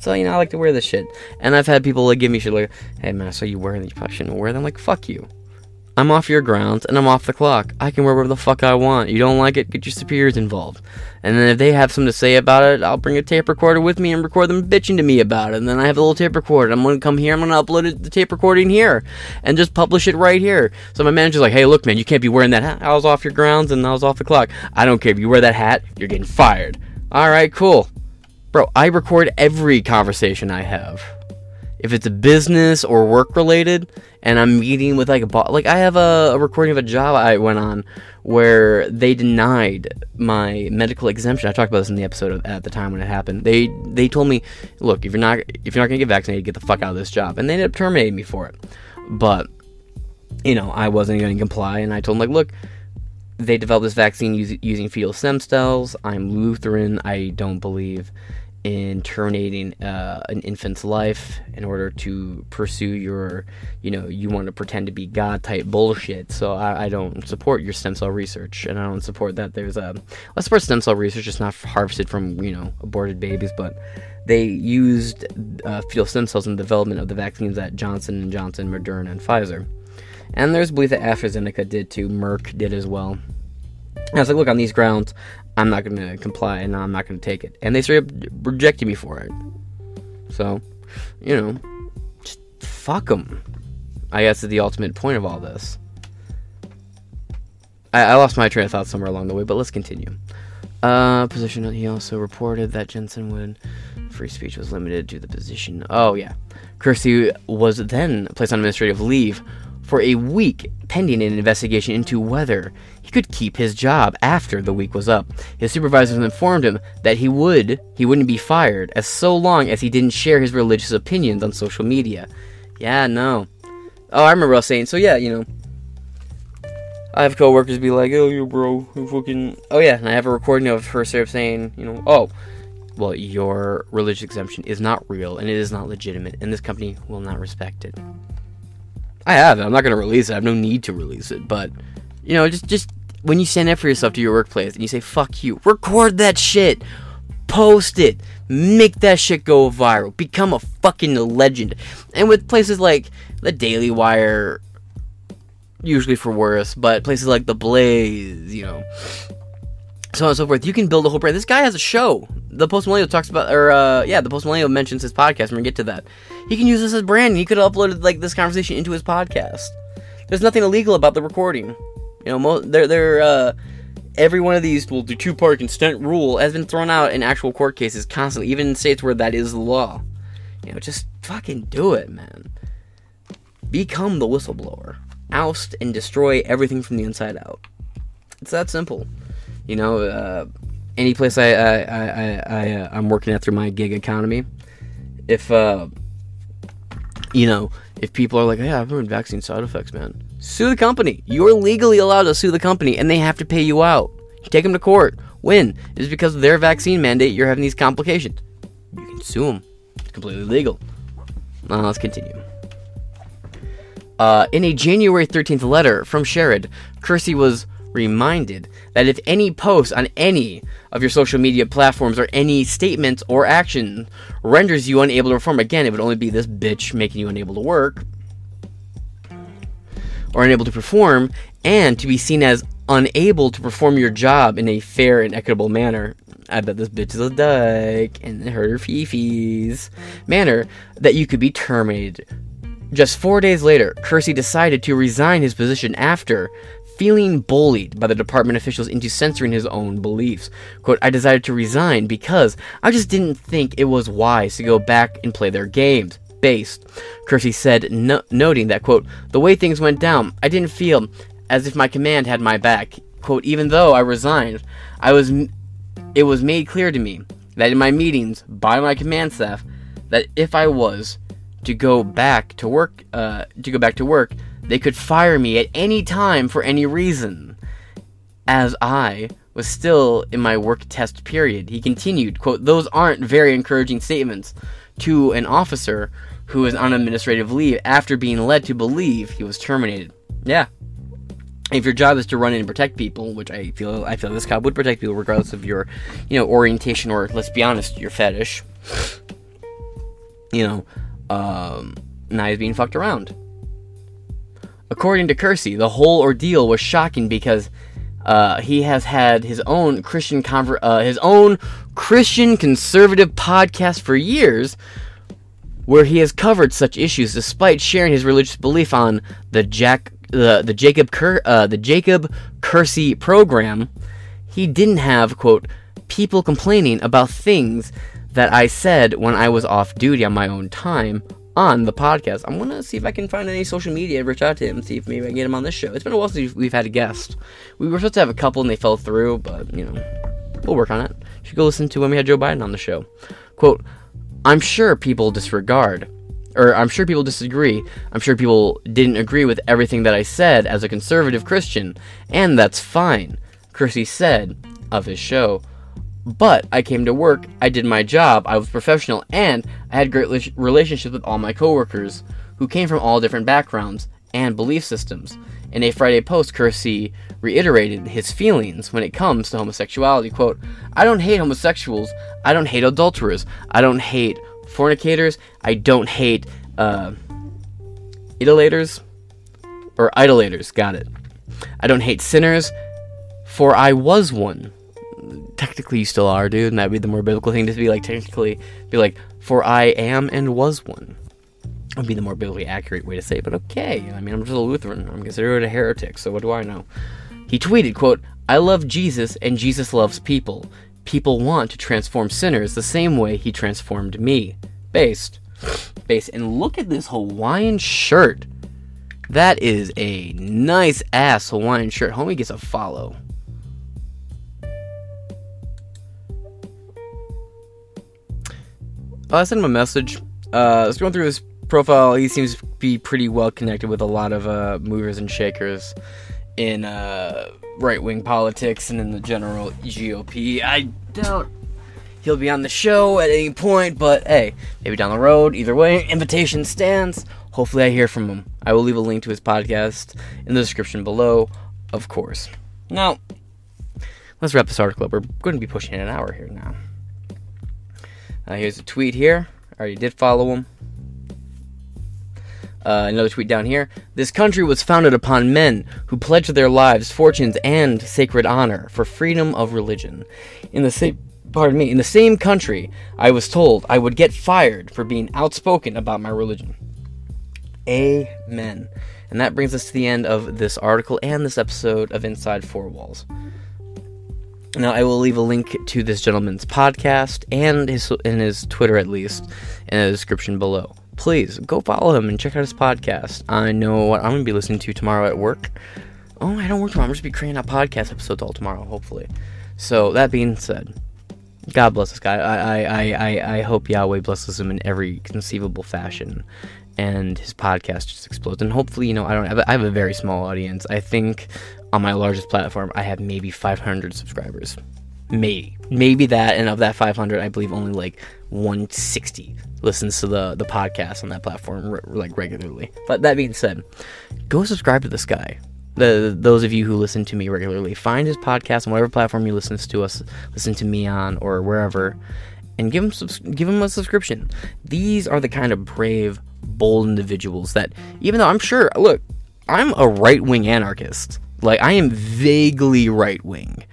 So, you know, I like to wear this shit. And I've had people like give me shit like, hey man, so you wearing these? You probably shouldn't wear them. Like, fuck you. I'm off your grounds and I'm off the clock. I can wear whatever the fuck I want. You don't like it, get your superiors involved. And then if they have something to say about it, I'll bring a tape recorder with me and record them bitching to me about it. And then I have a little tape recorder. I'm gonna come here, I'm gonna upload it, the tape recording here and just publish it right here. So my manager's like, hey, look, man, you can't be wearing that hat. I was off your grounds and I was off the clock. I don't care if you wear that hat, you're getting fired. Alright, cool. Bro, I record every conversation I have. If it's a business or work related, and I'm meeting with like a boss, like I have a, a, recording of a job I went on where they denied my medical exemption. I talked about this in the episode of, at the time when it happened. They they told me, look, if you're not if you're not gonna get vaccinated, get the fuck out of this job, and they ended up terminating me for it. But you know, I wasn't to comply, and I told them like, look, they developed this vaccine using fetal stem cells. I'm Lutheran. I don't believe in terminating uh, an infant's life in order to pursue your, you know, you want to pretend to be God type bullshit. So I, I, don't support your stem cell research, and I don't support that. There's a, I support stem cell research, It's not harvested from you know aborted babies, but they used uh, fetal stem cells in the development of the vaccines at Johnson and Johnson, Moderna, and Pfizer. And there's belief that AstraZeneca did too. Merck did as well. And I was like, look, on these grounds, I'm not going to comply and I'm not going to take it. And they straight up rejected me for it. So, you know, just fuck them. I guess is the ultimate point of all this. I, I lost my train of thought somewhere along the way, but let's continue. Uh, position. He also reported that Jensen would free speech was limited to the position. Oh yeah, Kersey was then placed on administrative leave for a week pending an investigation into whether he could keep his job after the week was up. His supervisors informed him that he would he wouldn't be fired as so long as he didn't share his religious opinions on social media. Yeah, no. Oh, I remember us saying so. Yeah, you know. I have coworkers be like, "Oh, you bro, you fucking." Oh yeah, and I have a recording of her saying, you know, "Oh, well, your religious exemption is not real and it is not legitimate, and this company will not respect it." I have it. I'm not going to release it. I have no need to release it. But, you know, just just when you stand up for yourself to your workplace and you say, fuck you, record that shit. Post it. Make that shit go viral. Become a fucking legend. And with places like the Daily Wire, usually for worse, but places like The Blaze, you know, so on and so forth. You can build a whole brand. This guy has a show. The Post Millennial talks about, or uh, yeah, the Post Millennial mentions his podcast. We're gonna get to that. He can use this as branding. He could have uploaded like this conversation into his podcast. There's nothing illegal about the recording. You know, mo- they're they're uh, every one of these will do two part consent rule has been thrown out in actual court cases constantly, even in states where that is the law. You know, just fucking do it, man. Become the whistleblower. Oust and destroy everything from the inside out. It's that simple. You know, uh, any place I, I, I, I, uh, I'm working at through my gig economy, if, uh, you know, if people are like, yeah, I've heard vaccine side effects, man, sue the company. You're legally allowed to sue the company, and they have to pay you out. Take them to court. Win. It's because of their vaccine mandate you're having these complications. You can sue them. It's completely legal. Now, let's continue. Uh, in a January 13th letter from Sherrod, Kersey was reminded that if any post on any of your social media platforms or any statement or action renders you unable to perform, again, it would only be this bitch making you unable to work or unable to perform, and to be seen as unable to perform your job in a fair and equitable manner. I bet this bitch is a dyke and her fifis. Manner that you could be terminated. Just four days later, Kersey decided to resign his position after feeling bullied by the department officials into censoring his own beliefs. Quote, I decided to resign because I just didn't think it was wise to go back and play their games. Based. Kersey said, no- noting that, quote, the way things went down, I didn't feel as if my command had my back. Quote, even though I resigned, I was, it was made clear to me that in my meetings by my command staff, that if I was to go back to work, uh, to go back to work, they could fire me at any time for any reason. As I was still in my work test period, he continued, quote, Those aren't very encouraging statements to an officer who is on administrative leave after being led to believe he was terminated. Yeah. If your job is to run in and protect people, which I feel I feel this cop would protect people regardless of your, you know, orientation or let's be honest, your fetish. You know, um, now he's being fucked around. According to Kersey, the whole ordeal was shocking because uh, he has had his own Christian conver- uh, his own Christian conservative podcast for years, where he has covered such issues despite sharing his religious belief on the Jack the the Jacob Ker- uh, the Jacob Kersey program. He didn't have quote people complaining about things that I said when I was off duty on my own time on the podcast. I'm gonna see if I can find any social media, reach out to him, see if maybe I can get him on this show. It's been a while since we've had a guest. We were supposed to have a couple and they fell through, but you know, we'll work on it. You should go listen to when we had Joe Biden on the show. Quote, I'm sure people disregard or I'm sure people disagree. I'm sure people didn't agree with everything that I said as a conservative Christian, and that's fine, Kersey said of his show. But I came to work, I did my job, I was professional, and I had great relationships with all my coworkers, who came from all different backgrounds and belief systems. In a Friday post, Kersey reiterated his feelings when it comes to homosexuality. Quote, I don't hate homosexuals, I don't hate adulterers, I don't hate fornicators, I don't hate uh idolaters or idolaters, got it. I don't hate sinners, for I was one technically you still are, dude, and that'd be the more biblical thing to be like technically be like, for I am and was one. Would be the more biblically accurate way to say it, but okay. I mean I'm just a Lutheran. I'm considered a heretic, so what do I know? He tweeted, quote, I love Jesus and Jesus loves people. People want to transform sinners the same way he transformed me. Based. Based. And look at this Hawaiian shirt. That is a nice ass Hawaiian shirt. Homie gets a follow. I sent him a message. Uh, I was going through his profile. He seems to be pretty well connected with a lot of uh, movers and shakers in uh, right wing politics and in the general GOP. I doubt he'll be on the show at any point, but hey, maybe down the road. Either way, invitation stands. Hopefully, I hear from him. I will leave a link to his podcast in the description below, of course. Now, let's wrap this article up. We're going to be pushing an hour here now. Uh, here's a tweet here. I already did follow him. Uh, another tweet down here. This country was founded upon men who pledged their lives, fortunes, and sacred honor for freedom of religion. In the same, pardon me, in the same country, I was told I would get fired for being outspoken about my religion. Amen. And that brings us to the end of this article and this episode of Inside Four Walls. Now, I will leave a link to this gentleman's podcast and his and his Twitter at least in the description below. Please go follow him and check out his podcast. I know what I'm going to be listening to tomorrow at work. Oh, I don't work tomorrow. I'm just be creating a podcast episodes all tomorrow, hopefully. So that being said, God bless this guy. I I, I, I hope Yahweh blesses him in every conceivable fashion, and his podcast just explodes. And hopefully, you know, I don't have I have a very small audience. I think on my largest platform, I have maybe 500 subscribers. Maybe, maybe that, and of that 500, I believe only like 160 listens to the the podcast on that platform re- like regularly. But that being said, go subscribe to this guy. The those of you who listen to me regularly, find his podcast on whatever platform you listen to us, listen to me on, or wherever, and give him subs- give him a subscription. These are the kind of brave, bold individuals that, even though I'm sure, look, I'm a right wing anarchist. Like I am vaguely right wing.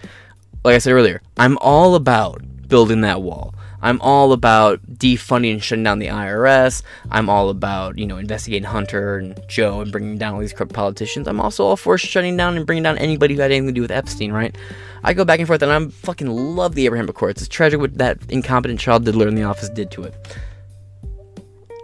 Like I said earlier, I'm all about building that wall. I'm all about defunding and shutting down the IRS. I'm all about, you know, investigating Hunter and Joe and bringing down all these corrupt politicians. I'm also all for shutting down and bringing down anybody who had anything to do with Epstein, right? I go back and forth and I fucking love the Abraham Accords. It's tragic what that incompetent child diddler in the office did to it.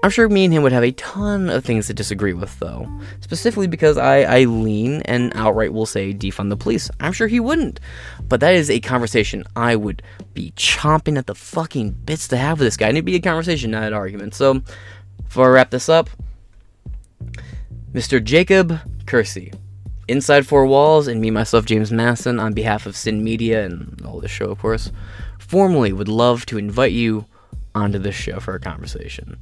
I'm sure me and him would have a ton of things to disagree with, though. Specifically because I, I lean and outright will say defund the police. I'm sure he wouldn't. But that is a conversation I would be chomping at the fucking bits to have with this guy. And it'd be a conversation, not an argument. So, before I wrap this up, Mr. Jacob Kersey. Inside Four Walls and me, myself, James Masson, on behalf of Sin Media and all this show, of course, formally would love to invite you onto this show for a conversation.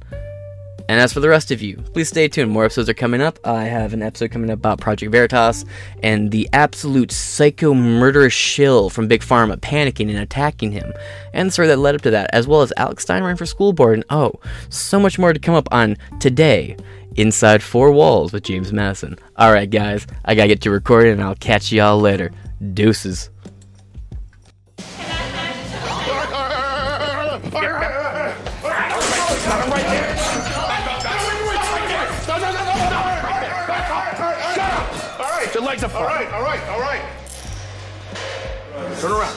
And as for the rest of you, please stay tuned. More episodes are coming up. I have an episode coming up about Project Veritas and the absolute psycho murderous shill from Big Pharma panicking and attacking him, and the story that led up to that, as well as Alex Stein running for school board. And oh, so much more to come up on today. Inside Four Walls with James Madison. Alright, guys, I gotta get to recording and I'll catch y'all later. Deuces. Your legs up. All right, all right, all right. Turn around.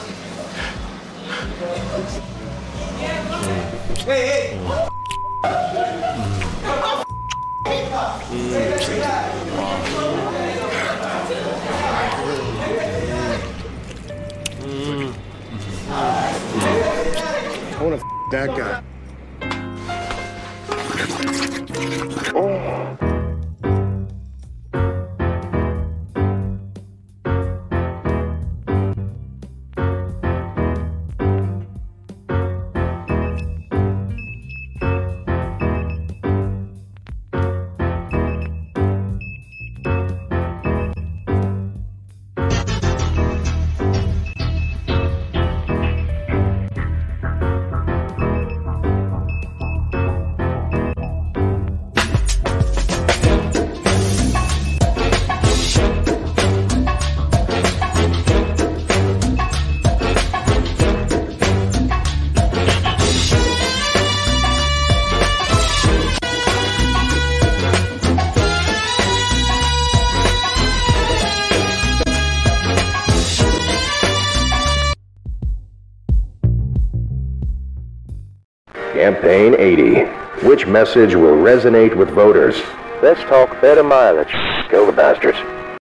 Hey, hey. I want to that guy. Campaign message will resonate with voters? Let's talk better mileage. Go the bastards.